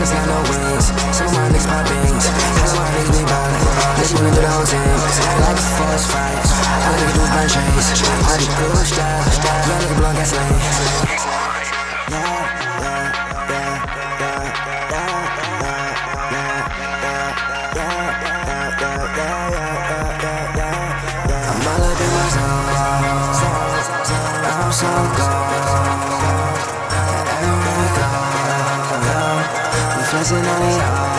it's got no wings. Some of my niggas pop beans. Half of my niggas be ballin'. Unless you wanna do the whole team. Like a force fight. All niggas do is burn chains. Party cool style. Young nigga blowin' gasoline. Yeah, yeah, yeah, 还是那样。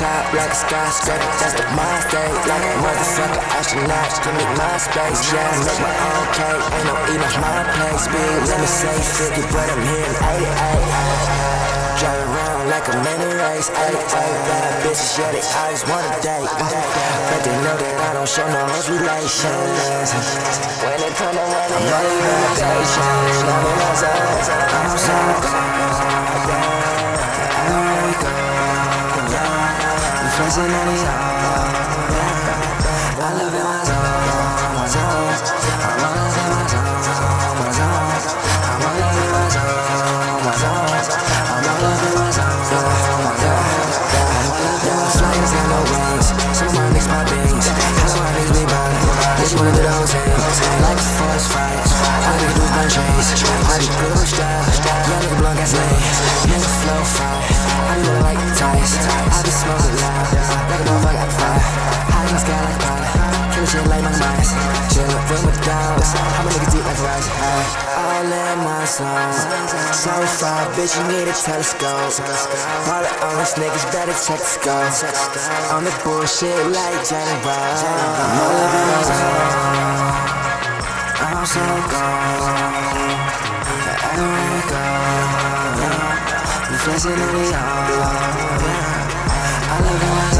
Top, like a skyscraper, that's the mind state. Like a motherfucker astronaut, give me my space. Yeah, make my own cake. Ain't no eating off my plate. let me say 50, but I'm here in 88. Drive around like a race. 88 bad bitches, yeah, they always want a date. But they know that I don't show no relations. When it come to money, I'm not even vacation. I'm dancing on the I live in my zone, my zone. I wanna live in my zone, my zone. I wanna live in my zone, my zone. I wanna live in my zone, my zone. I wanna live in my flames and no wings. Someone makes my beans. How do I really burn? This one of the whole thing. Like a forest fire. I can lose my chains. I be pushed out. Yeah, nigga, blood gas lane. Nigga, flow fire. I look like Tice. I be smoking loud. Shit like my minds. Chillin' with my dogs. How many niggas deep like? Ay, All in my zone. So far, bitch, you need a telescope. All the honest niggas better check the scope. On the bullshit like Roll. I'm all up in my zone. I'm so gone. Everywhere we go, we flexing on it all. I live in my zone.